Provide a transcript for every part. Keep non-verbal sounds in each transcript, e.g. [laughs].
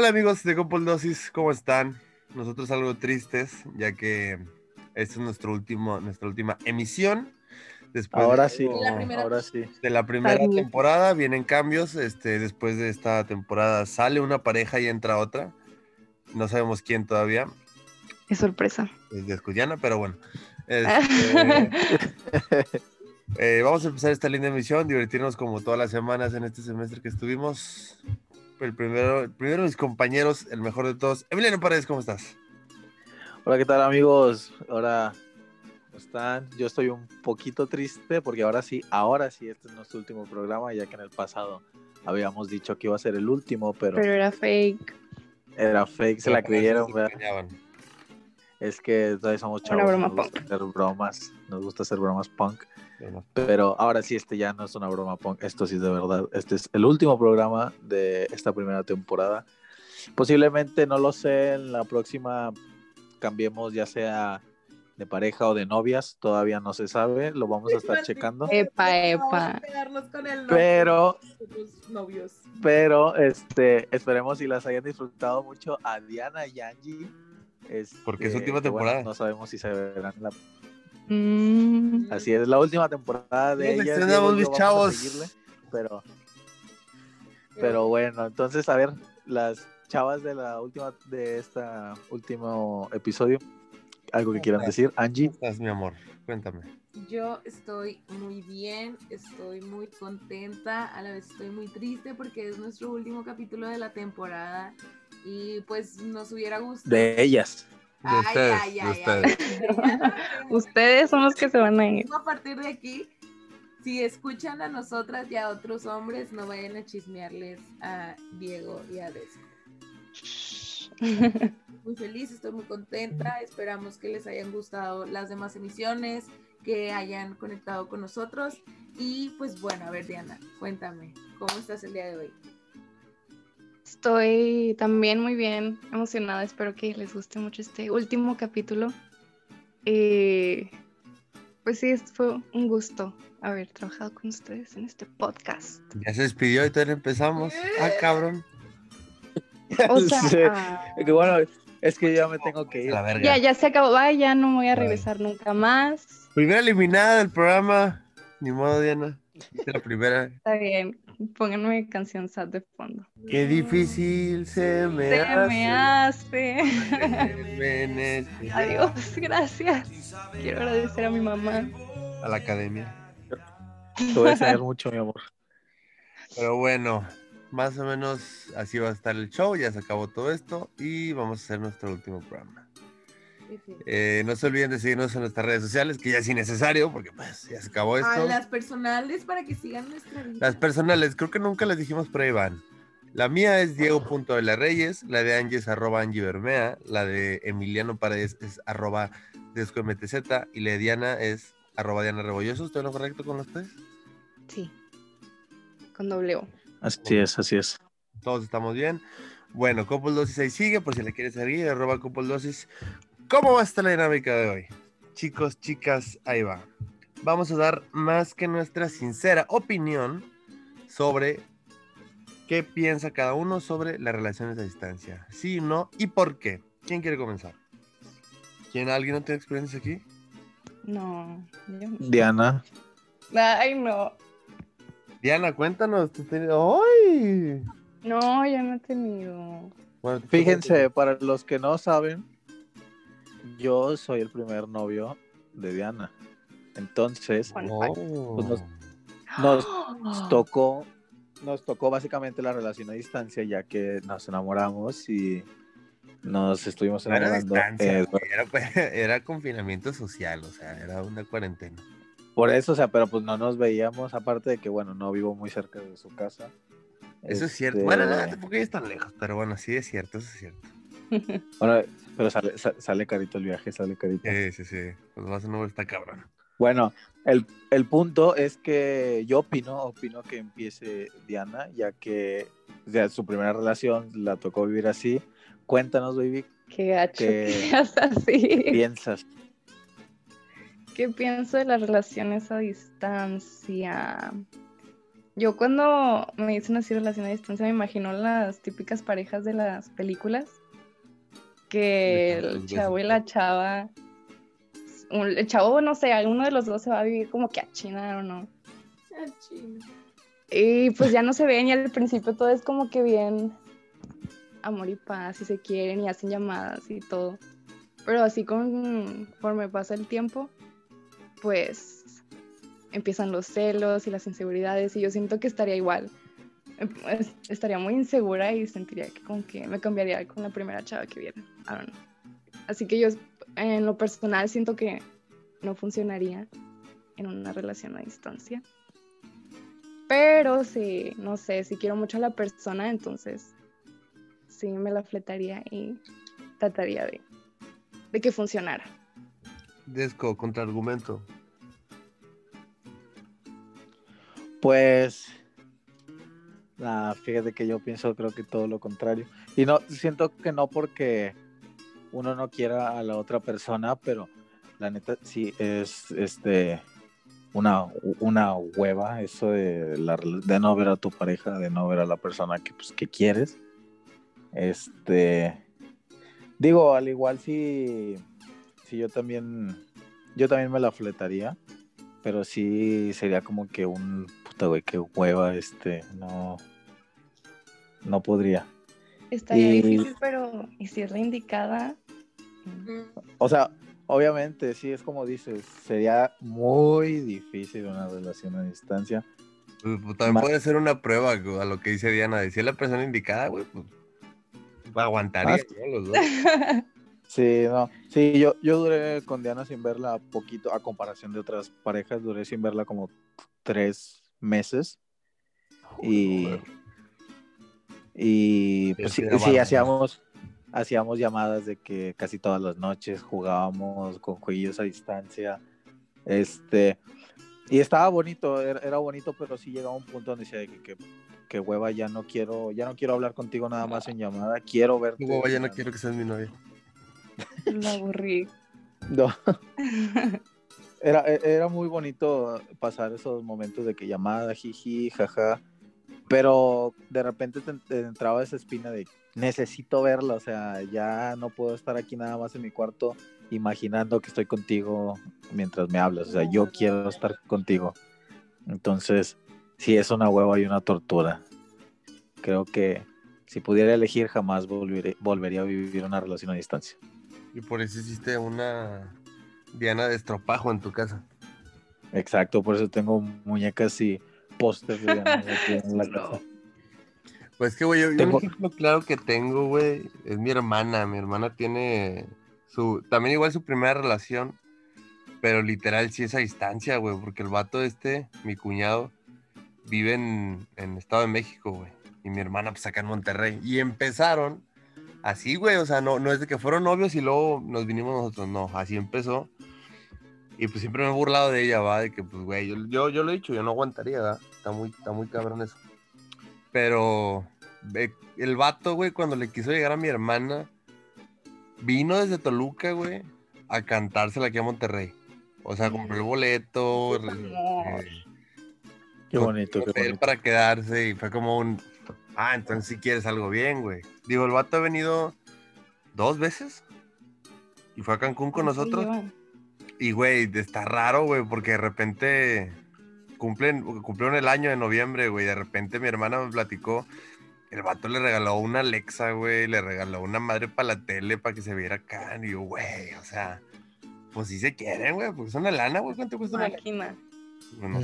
Hola amigos de Dosis, ¿cómo están? Nosotros algo tristes, ya que esta es nuestro último, nuestra última emisión. Después ahora sí, ahora sí. De la primera temporada vienen cambios. Este, después de esta temporada sale una pareja y entra otra. No sabemos quién todavía. Es sorpresa. Es de Escuyana, pero bueno. [laughs] Este, eh, vamos a empezar esta linda emisión, divertirnos como todas las semanas en este semestre que estuvimos. El primero, el primero mis compañeros, el mejor de todos. Emiliano Paredes, ¿cómo estás? Hola, ¿qué tal amigos? Ahora, ¿cómo están? Yo estoy un poquito triste porque ahora sí, ahora sí, este es nuestro último programa, ya que en el pasado habíamos dicho que iba a ser el último, pero... Pero era fake. Era fake, se la creyeron, ¿verdad? Es que todavía somos chavos. broma nos gusta hacer bromas, nos gusta hacer bromas punk. Pero ahora sí, este ya no es una broma punk, esto sí es de verdad. Este es el último programa de esta primera temporada. Posiblemente, no lo sé, en la próxima cambiemos ya sea de pareja o de novias, todavía no se sabe, lo vamos a estar checando. Epa, epa. Pero, pero, este, esperemos si las hayan disfrutado mucho a Diana y Angie este, Porque es última temporada. no sabemos si se verán la... Mm. Así es, la última temporada de ellas. mis chavos. pero, pero bueno, entonces, a ver, las chavas de la última, de este último episodio, algo que quieran decir. Angie. ¿Cómo estás, mi amor? Cuéntame. Yo estoy muy bien, estoy muy contenta, a la vez estoy muy triste porque es nuestro último capítulo de la temporada y pues nos hubiera gustado. De ellas. De ustedes, ustedes. [laughs] [laughs] ustedes son los que se van a ir. A partir de aquí, si escuchan a nosotras y a otros hombres, no vayan a chismearles a Diego y a Des. [laughs] Muy feliz, estoy muy contenta. Esperamos que les hayan gustado las demás emisiones, que hayan conectado con nosotros. Y pues bueno, a ver, Diana, cuéntame, ¿cómo estás el día de hoy? Estoy también muy bien emocionada. Espero que les guste mucho este último capítulo. Eh, pues sí, fue un gusto haber trabajado con ustedes en este podcast. Ya se despidió y todavía empezamos. Ah, cabrón. O [laughs] sea, bueno, es que ya me tengo que ir. Ya, ya se acabó. Ay, ya no voy a regresar nunca más. Primera eliminada del programa. Ni modo, Diana. la primera. Está bien. [laughs] Pónganme canción sad de fondo. Qué difícil se me se hace. me hace. [laughs] Adiós, gracias. Quiero agradecer a mi mamá. A la academia. Te voy a enseñar mucho, mi amor. Pero bueno, más o menos así va a estar el show. Ya se acabó todo esto y vamos a hacer nuestro último programa. Eh, no se olviden de seguirnos en nuestras redes sociales, que ya es innecesario, porque pues ya se acabó esto. A las personales para que sigan nuestra vida. Las personales, creo que nunca les dijimos, pero ahí van. La mía es Diego.de la de Angie es arroba Angie Bermea, la de Emiliano Paredes es arroba DescoMTZ y la de Diana es arroba Diana Rebolloso. ¿Estoy lo correcto con ustedes? Sí, con doble O. Así es, así es. Todos estamos bien. Bueno, Couple Dosis ahí sigue, por si le quieres seguir, arroba Couple Dosis ¿Cómo va a estar la dinámica de hoy? Chicos, chicas, ahí va. Vamos a dar más que nuestra sincera opinión sobre qué piensa cada uno sobre las relaciones a distancia. Sí, no y por qué. ¿Quién quiere comenzar? ¿Quién? ¿Alguien no tiene experiencia aquí? No. Diana. Ay, no. Diana, cuéntanos. ¡Ay! No, ya no he tenido. Fíjense, para los que no saben, yo soy el primer novio de Diana. Entonces, pues, nos, tocó, nos tocó básicamente la relación a distancia, ya que nos enamoramos y nos estuvimos enamorando. Eh, [laughs] era, confinamiento social, o sea, era una cuarentena. Por eso, o sea, pero pues no nos veíamos, aparte de que, bueno, no vivo muy cerca de su casa. Eso es cierto. Bueno, no, tampoco es tan lejos, pero bueno, sí es cierto, eso es cierto. [laughs] bueno, pero sale, sale carito el viaje, sale carito. Sí, sí, sí. Pues más nuevo está cabrón. Bueno, el, el, punto es que yo opino, opino que empiece Diana, ya que ya, su primera relación la tocó vivir así. Cuéntanos, baby. Qué gacho que [laughs] así. piensas? ¿Qué pienso de las relaciones a distancia? Yo cuando me dicen así relación a distancia me imagino las típicas parejas de las películas. Que el chavo y la chava. El chavo, no sé, alguno de los dos se va a vivir como que a China o no. A China. Y pues ya no se ven y al principio todo es como que bien amor y paz y se quieren y hacen llamadas y todo. Pero así conforme pasa el tiempo, pues empiezan los celos y las inseguridades y yo siento que estaría igual. Em, estaría muy insegura y sentiría que como que me cambiaría con la primera chava que viera. Así que yo en lo personal siento que no funcionaría en una relación a distancia. Pero sí, no sé, si quiero mucho a la persona, entonces sí me la fletaría y trataría de, de que funcionara. Desco, contraargumento. Pues, fíjate que yo pienso, creo que todo lo contrario. Y no, siento que no porque uno no quiera a la otra persona, pero la neta sí es este una, una hueva eso de, de no ver a tu pareja, de no ver a la persona que, pues, que quieres. Este, digo, al igual si, si yo también, yo también me la fletaría, pero sí sería como que un puta güey, que hueva, este, no, no podría. Estaría difícil, pero ¿y si es la indicada? O sea, obviamente, sí, es como dices, sería muy difícil una relación a distancia. Pues, pues, también puede ser una prueba a lo que dice Diana, de si es la persona indicada, güey, pues aguantaría ah, los dos. [laughs] Sí, no. Sí, yo, yo duré con Diana sin verla poquito, a comparación de otras parejas, duré sin verla como tres meses. y. Y pues sí, sí, hacíamos, hacíamos llamadas de que casi todas las noches jugábamos con jueguillos a distancia. Este. Y estaba bonito, era, bonito, pero sí llegaba un punto donde decía que, que, hueva, ya no quiero, ya no quiero hablar contigo nada más en llamada, quiero verte. Hueva, ya no quiero que seas mi novia. [laughs] Lo aburrí. No. [laughs] Era, e, era muy bonito pasar esos momentos de que llamada, jiji, jaja. Pero de repente te, entraba esa espina de necesito verla, o sea, ya no puedo estar aquí nada más en mi cuarto imaginando que estoy contigo mientras me hablas, o sea, yo quiero estar contigo. Entonces, sí es una hueva y una tortura. Creo que si pudiera elegir jamás volvería a vivir una relación a distancia. Y por eso hiciste una Diana de estropajo en tu casa. Exacto, por eso tengo muñecas y pósters de Diana en la [laughs] casa. Pues que, güey, yo, tengo... un ejemplo claro que tengo, güey, es mi hermana. Mi hermana tiene su, también igual su primera relación, pero literal sí es a distancia, güey, porque el vato este, mi cuñado, vive en, en Estado de México, güey. Y mi hermana, pues acá en Monterrey. Y empezaron Así, güey, o sea, no, no es de que fueron novios y luego nos vinimos nosotros, no, así empezó. Y pues siempre me he burlado de ella, va, de que, pues, güey, yo, yo, lo he dicho, yo no aguantaría, ¿va? Está muy, está muy cabrón eso. Pero el vato, güey, cuando le quiso llegar a mi hermana, vino desde Toluca, güey, a cantársela aquí a Monterrey. O sea, compró el boleto. [laughs] Eh, qué bonito, qué bonito. Para quedarse y fue como un, Ah, entonces si quieres algo bien, güey. Digo, el vato ha venido dos veces y fue a Cancún con nosotros. Y, güey, está raro, güey, porque de repente cumplen, cumplieron el año de noviembre, güey. De repente mi hermana me platicó. El vato le regaló una Alexa, güey. Le regaló una madre para la tele para que se viera acá. Y yo, güey, o sea, pues sí se quieren, güey, porque es una lana, güey. ¿Cuánto cuesta una Máquina. Bueno,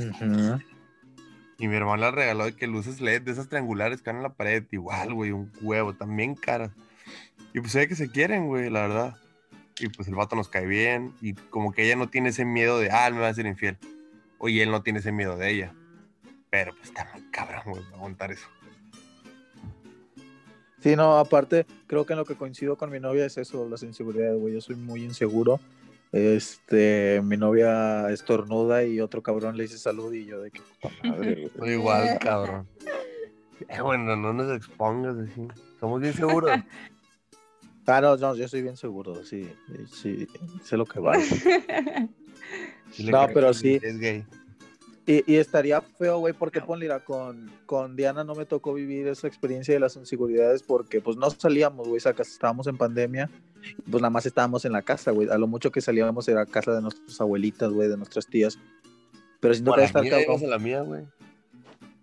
y mi hermano le regaló de que luces LED de esas triangulares que en la pared, igual, güey, un huevo, también caras. Y pues ve que se quieren, güey, la verdad. Y pues el vato nos cae bien. Y como que ella no tiene ese miedo de, ah, me va a ser infiel. Oye, él no tiene ese miedo de ella. Pero pues está muy cabrón, güey, aguantar eso. Sí, no, aparte, creo que en lo que coincido con mi novia es eso, las inseguridades, güey. Yo soy muy inseguro este, mi novia estornuda y otro cabrón le dice salud y yo de que madre. Igual, cabrón. Eh, bueno, no nos expongas así. Somos bien seguros. [laughs] Ah, no, no, yo soy bien seguro, sí, sí, sé lo que va. [laughs] no, pero sí. Es gay. Y, y estaría feo, güey, porque ponle, con, con Diana no me tocó vivir esa experiencia de las inseguridades porque pues no salíamos, güey, estábamos en pandemia, pues nada más estábamos en la casa, güey. A lo mucho que salíamos era casa de nuestras abuelitas, güey, de nuestras tías. Pero si no Bueno, estar cabrón. a la mía, güey.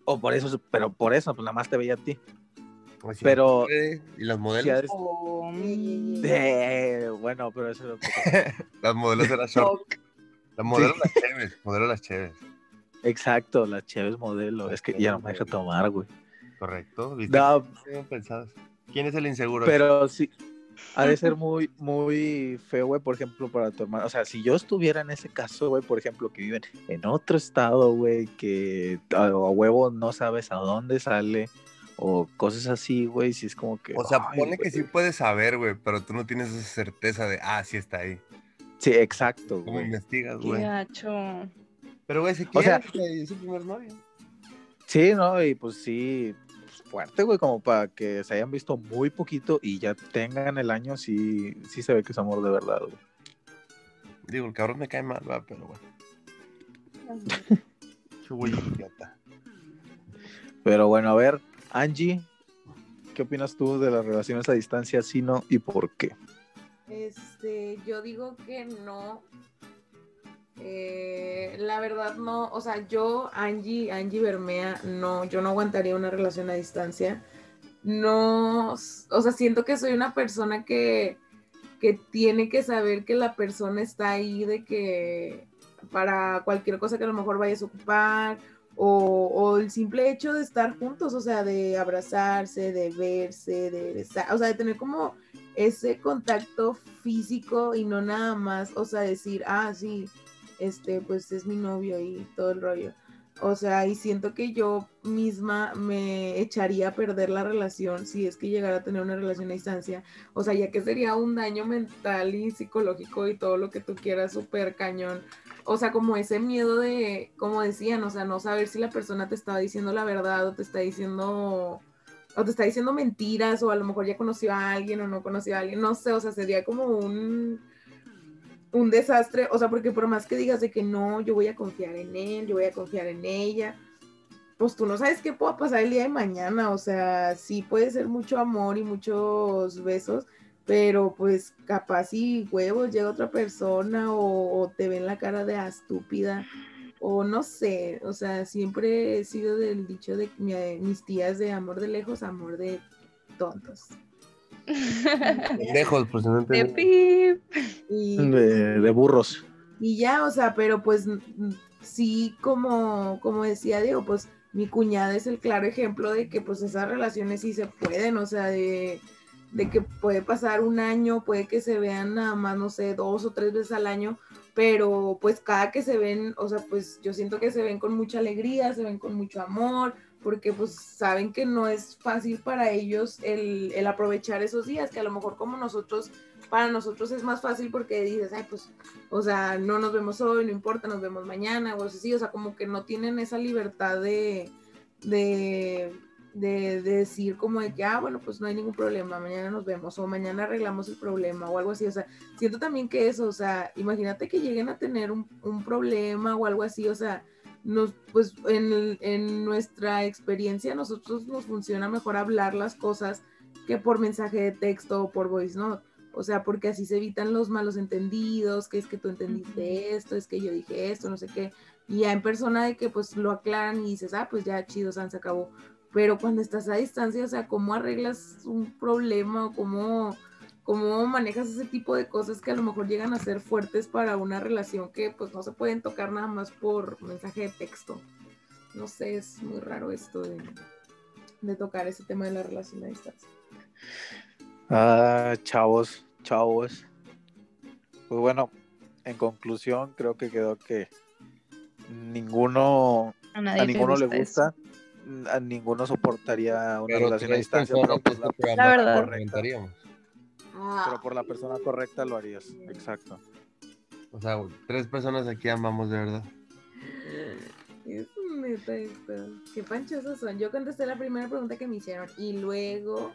O por eso, pero por eso, pues nada más te veía a ti. Pero- ¿Y las Sí, modelos? de- Oh, Eh, bueno, pero eso era [laughs] poco- Las modelos eran short. fuck. Las modelos las chéves. Modelos las chéves. Exacto, la Chévez modelo. Es que ya no me deja tomar, güey. Correcto. ¿Quién es el inseguro? pero sí, ha de ser muy, muy feo, güey, por ejemplo, para tu hermano. O sea, si yo estuviera en ese caso, güey, por ejemplo, que viven en otro estado, güey, que a, a huevo no sabes a dónde sale o cosas así, güey, si es como que... O sea, ay, pone que sí puedes saber, güey, pero tú no tienes esa certeza de, ah, sí está ahí. Sí, exacto, ¿Cómo güey. investigas, Qué güey? gacho. Pero, güey, si O quieres, sea- güey, es su primer novio. Sí, ¿no? Y pues sí, fuerte, güey, como para que se hayan visto muy poquito y ya tengan el año, sí, sí se ve que es amor de verdad, güey. Digo, el cabrón me cae mal, va, pero bueno. [laughs] Qué güey idiota. Pero bueno, a ver, Angie, ¿qué opinas tú de las relaciones a distancia, sí, no y por qué? Este, yo digo que no. Eh, la verdad no, o sea, yo, Angie, Angie Bermea, no, yo no aguantaría una relación a distancia. No, o sea, siento que soy una persona que, que tiene que saber que la persona está ahí de que para cualquier cosa que a lo mejor vayas a ocupar o, o el simple hecho de estar juntos, o sea, de abrazarse, de verse, de besar, o sea, de tener como ese contacto físico y no nada más, o sea, decir, ah, sí, este, pues es mi novio y todo el rollo. O sea, y siento que yo misma me echaría a perder la relación si es que llegara a tener una relación a distancia. O sea, ya que sería un daño mental y psicológico y todo lo que tú quieras, súper cañón. O sea, como ese miedo de, como decían, o sea, no saber si la persona te estaba diciendo la verdad o te está diciendo o te está diciendo mentiras, o a lo mejor ya conoció a alguien o no conoció a alguien, no sé, o sea, sería como un, un desastre, o sea, porque por más que digas de que no, yo voy a confiar en él, yo voy a confiar en ella, pues tú no sabes qué pueda pasar el día de mañana, o sea, sí puede ser mucho amor y muchos besos, pero pues capaz y huevos llega otra persona o, o te ven la cara de estúpida o no sé, o sea, siempre he sido del dicho de mi- mis tías de amor de lejos, amor de tontos. Lejos, no De pip. Y, De, de burros. y ya, o sea, pero pues sí, como, como decía Diego, pues mi cuñada es el claro ejemplo de que pues esas relaciones sí se pueden, o sea, de, de que puede pasar un año, puede que se vean nada más, no sé, dos o tres veces al año, pero pues cada que se ven, o sea, pues yo siento que se ven con mucha alegría, se ven con mucho amor, porque pues saben que no es fácil para ellos el, el aprovechar esos días, que a lo mejor como nosotros, para nosotros es más fácil porque dices, ay, pues, o sea, no nos vemos hoy, no importa, nos vemos mañana, o así, o sea, como que no tienen esa libertad de, de, de, de decir como de que, ah, bueno, pues no hay ningún problema, mañana nos vemos, o mañana arreglamos el problema, o algo así, o sea, siento también que eso, o sea, imagínate que lleguen a tener un, un problema o algo así, o sea, nos, pues en, en nuestra experiencia, a nosotros nos funciona mejor hablar las cosas que por mensaje de texto o por voice note. O sea, porque así se evitan los malos entendidos, que es que tú entendiste esto, es que yo dije esto, no sé qué. Y ya en persona de que pues lo aclaran y dices, ah, pues ya chido, San, se acabó. Pero cuando estás a distancia, o sea, ¿cómo arreglas un problema o cómo, cómo manejas ese tipo de cosas que a lo mejor llegan a ser fuertes para una relación que pues no se pueden tocar nada más por mensaje de texto? No sé, es muy raro esto de, de tocar ese tema de la relación a distancia. Ah, chavos, chavos. Pues bueno, en conclusión, creo que quedó que ninguno, A nadie a ninguno le eso. gusta, a ninguno soportaría una Pero relación a distancia, pero por la, La verdad. Comentaríamos. pero por la persona correcta lo harías. Exacto. O sea, tres personas aquí amamos de verdad. Es neta esto. Qué panchosos son. Yo contesté la primera pregunta que me hicieron y luego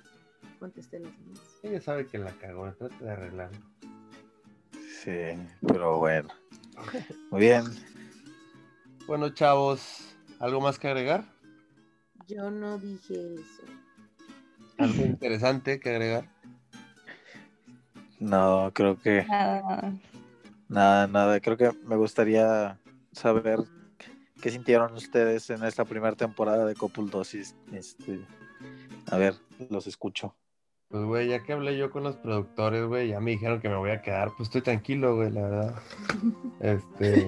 contesté las demás. Ella sabe que la cagó, trata de arreglarlo. Sí, pero bueno. Muy bien. Bueno, chavos, ¿algo más que agregar? Yo no dije eso. ¿Algo interesante que agregar? No, creo que Nada. nada, nada. Creo que me gustaría saber qué sintieron ustedes en esta primera temporada de Copul Dosis. Este, a ver, los escucho. Pues, güey, ya que hablé yo con los productores, güey, ya me dijeron que me voy a quedar. Pues estoy tranquilo, güey, la verdad. [laughs] Este.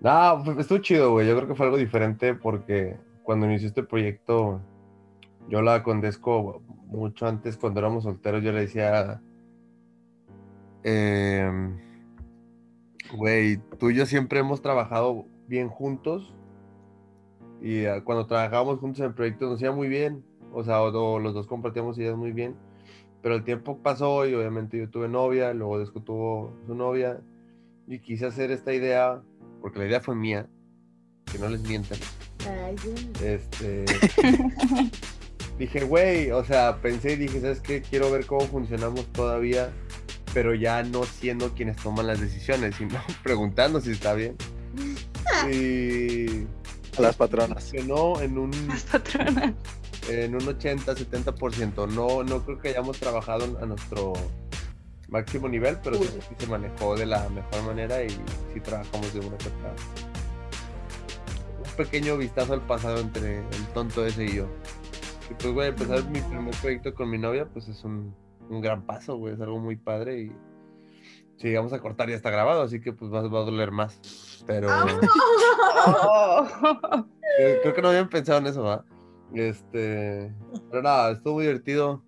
No, pues, estuvo chido, güey. Yo creo que fue algo diferente porque cuando inició este proyecto, yo hablaba con Desco mucho antes, cuando éramos solteros, yo le decía. Em, Güey, tú y yo siempre hemos trabajado bien juntos. Y ah, cuando trabajábamos juntos en el proyecto nos iba muy bien. O sea, o- o los dos compartíamos ideas muy bien. Pero el tiempo pasó y obviamente yo tuve novia, luego Desco tuvo su novia. Y quise hacer esta idea, porque la idea fue mía, que no les mientan. Ay, yo no. Este. [laughs] dije, güey, o sea, pensé y dije, ¿sabes qué? Quiero ver cómo funcionamos todavía, pero ya no siendo quienes toman las decisiones, sino [laughs] preguntando si está bien. Y A las patronas. funcionó en un, Las patronas. en un 80-70%. No, no creo que hayamos trabajado a nuestro máximo nivel, pero sí, sí se manejó de la mejor manera y sí trabajamos de una que otra. Un pequeño vistazo al pasado entre el tonto ese y yo. Y pues, güey, empezar mi primer proyecto con mi novia, pues es un, un gran paso, güey, es algo muy padre y si llegamos a cortar ya está grabado, así que pues va, va a doler más. Pero [laughs] Oh. eh, creo que no habían pensado en eso, ¿va? Este, pero nada, estuvo muy divertido.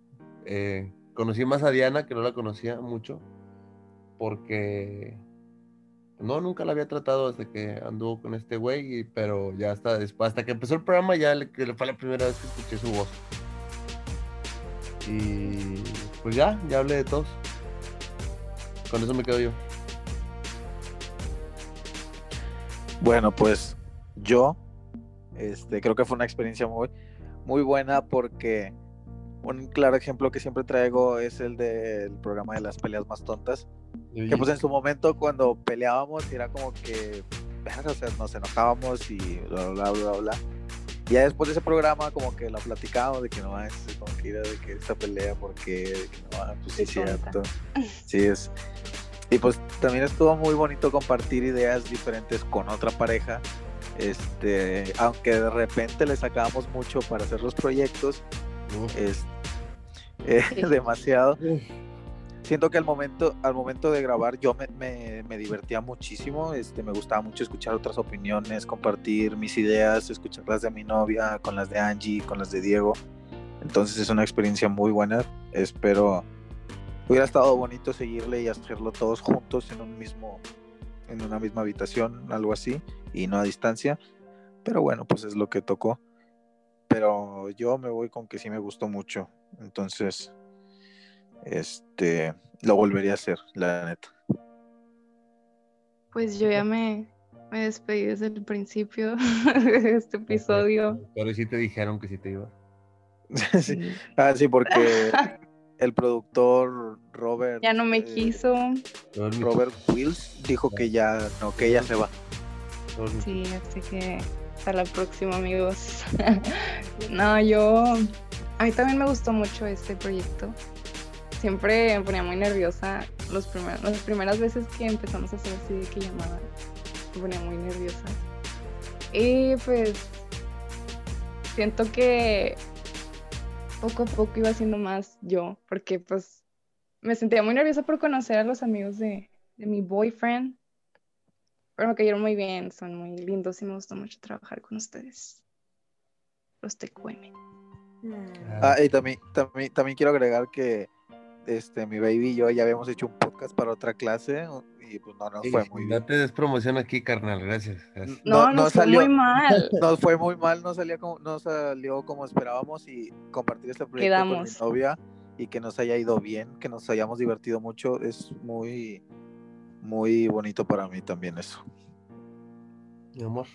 Eh, conocí más a Diana, que no la conocía mucho, porque no, nunca la había tratado desde que anduvo con este güey, pero ya hasta después, hasta que empezó el programa, ya le, fue la primera vez que escuché su voz. Y pues ya, ya hablé de todos. Con eso me quedo yo. Bueno, pues yo este, creo que fue una experiencia muy, muy buena porque un claro ejemplo que siempre traigo es el del programa de las peleas más tontas. Que pues en su momento cuando peleábamos era como que, o sea, nos enojábamos y bla, bla, bla, bla, bla. Y ya después de ese programa como que lo platicábamos de que no es como que era de que esta pelea porque de que no, pues sí es cierto. Sí es. Y pues también estuvo muy bonito compartir ideas diferentes con otra pareja. Este, aunque de repente le sacábamos mucho para hacer los proyectos, Uf. es eh, Sí. [laughs] demasiado Uf. Siento que al momento, al momento de grabar yo me, me- divertía muchísimo, este, me gustaba mucho escuchar otras opiniones, compartir mis ideas, escuchar las de mi novia, con las de Angie, con las de Diego. Entonces es una experiencia muy buena. Espero hubiera estado bonito seguirle y hacerlo todos juntos en un mismo, en una misma habitación, algo así, y no a distancia. Pero bueno, pues es lo que tocó. Pero yo me voy con que sí me gustó mucho. Entonces, este, lo volvería a hacer, la neta. Pues yo ya me, me despedí desde el principio [laughs] de este episodio. Pero sí te dijeron que sí te iba. [laughs] Sí. Ah, sí, porque [laughs] el productor Robert. Ya no me eh, quiso. Robert Wills dijo que ya no, que ella se va. Sí, así que hasta la próxima, amigos. no, yo. A mí también me gustó mucho este proyecto. Siempre me ponía muy nerviosa los primeros, las primeras veces que empezamos a hacer así de que llamaba. Me ponía muy nerviosa. Y pues. Siento que poco a poco iba siendo más yo, porque pues me sentía muy nerviosa por conocer a los amigos de, de mi boyfriend. Pero me cayeron muy bien, son muy lindos y me gustó mucho trabajar con ustedes. Los TQM. Mm. Ah, y también, también, también quiero agregar que este, mi baby y yo ya habíamos hecho un podcast para otra clase y pues no nos Sí, fue muy No bien. te des promoción aquí, carnal, gracias. gracias. No, No- no nos fue salió. muy mal. [laughs] Nos fue muy mal, no, salía como, no salió como esperábamos y compartir este proyecto Quedamos. con mi novia y que nos haya ido bien, que nos hayamos divertido mucho, es muy, muy bonito para mí también eso. Mi amor.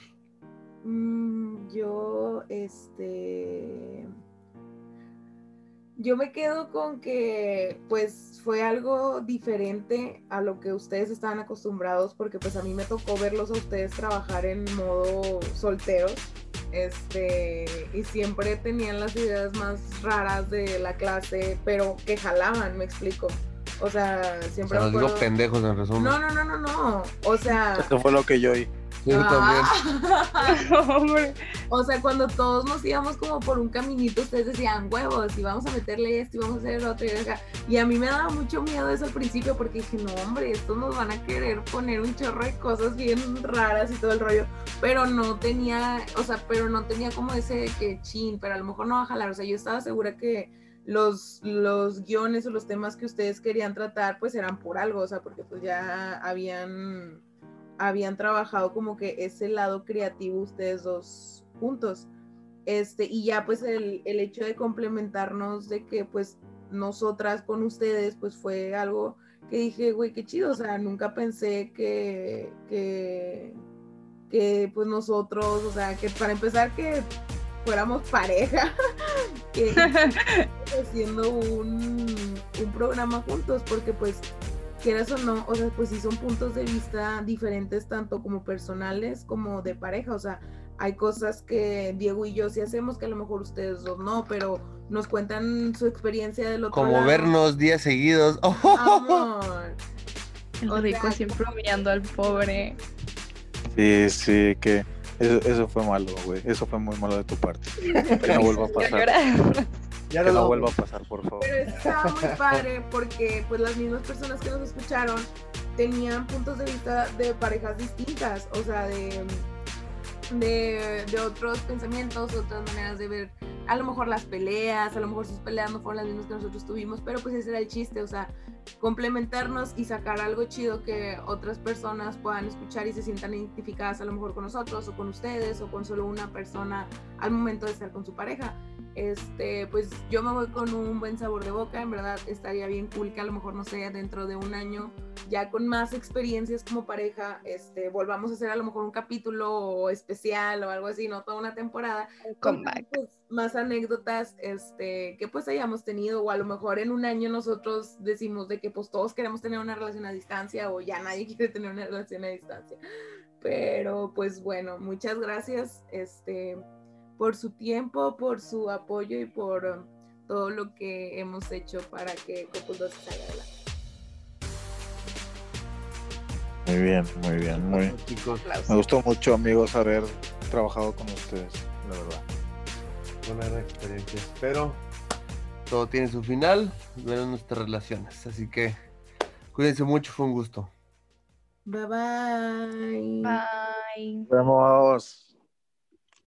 Mm, yo, este. Yo me quedo con que pues fue algo diferente a lo que ustedes estaban acostumbrados porque pues a mí me tocó verlos a ustedes trabajar en modo solteros este y siempre tenían las ideas más raras de la clase pero que jalaban me explico o sea siempre O sea, los digo pendejos en resumen. no no no no no o sea Esto fue lo que yo oí. Yo también. [laughs] Hombre, O sea, cuando todos nos íbamos como por un caminito, ustedes decían huevos y vamos a meterle esto y vamos a hacer lo otro y acá. Y a mí me daba mucho miedo eso al principio porque dije, no, hombre, estos nos van a querer poner un chorro de cosas bien raras y todo el rollo. Pero no tenía, o sea, pero no tenía como ese de que chin, pero a lo mejor no va a jalar. O sea, yo estaba segura que los, los guiones o los temas que ustedes querían tratar pues eran por algo, o sea, porque pues ya habían habían trabajado como que ese lado creativo ustedes dos juntos. Este, y ya pues el, el hecho de complementarnos de que pues nosotras con ustedes pues fue algo que dije, güey, qué chido, o sea, nunca pensé que, que, que pues nosotros, o sea, que para empezar que fuéramos pareja, [laughs] que [laughs] haciendo un, un programa juntos, porque pues quieras o no, o sea, pues sí son puntos de vista diferentes, tanto como personales como de pareja, o sea, hay cosas que Diego y yo sí hacemos que a lo mejor ustedes dos no, pero nos cuentan su experiencia del otro Como lado. vernos días seguidos. [laughs] Amor. el O rico sea, siempre humillando al pobre. Sí, sí, que eso, eso fue malo, güey. Eso fue muy malo de tu parte. [laughs] Que no vuelva a pasar. Ya Que no vuelva a pasar, por favor. Pero estaba muy padre porque pues las mismas personas que nos escucharon tenían puntos de vista de parejas distintas, o sea, de, de, de otros pensamientos, otras maneras de ver a lo mejor las peleas, a lo mejor sus peleas no fueron las mismas que nosotros tuvimos, pero pues ese era el chiste, o sea, complementarnos y sacar algo chido que otras personas puedan escuchar y se sientan identificadas a lo mejor con nosotros o con ustedes o con solo una persona al momento de estar con su pareja. Este, pues yo me voy con un buen sabor de boca, en verdad estaría bien cool que a lo mejor, no sé, dentro de un año, ya con más experiencias como pareja, este, volvamos a hacer a lo mejor un capítulo especial o algo así, no toda una temporada, Comeback. pues, más anécdotas, este, que pues hayamos tenido, o a lo mejor en un año nosotros decimos de que pues todos queremos tener una relación a distancia o ya nadie [laughs] quiere tener una relación a distancia. Pero pues bueno, muchas gracias, este, por su tiempo, por su apoyo y por um, todo lo que hemos hecho para que Copul 2 salga adelante. Muy bien, muy bien, muy. Chicos, Me gustó mucho, amigos, haber trabajado con ustedes, la verdad. Una gran experiencia. Pero todo tiene su final, menos nuestras relaciones. Así que cuídense mucho, fue un gusto. Bye bye. Bye. Nos vemos.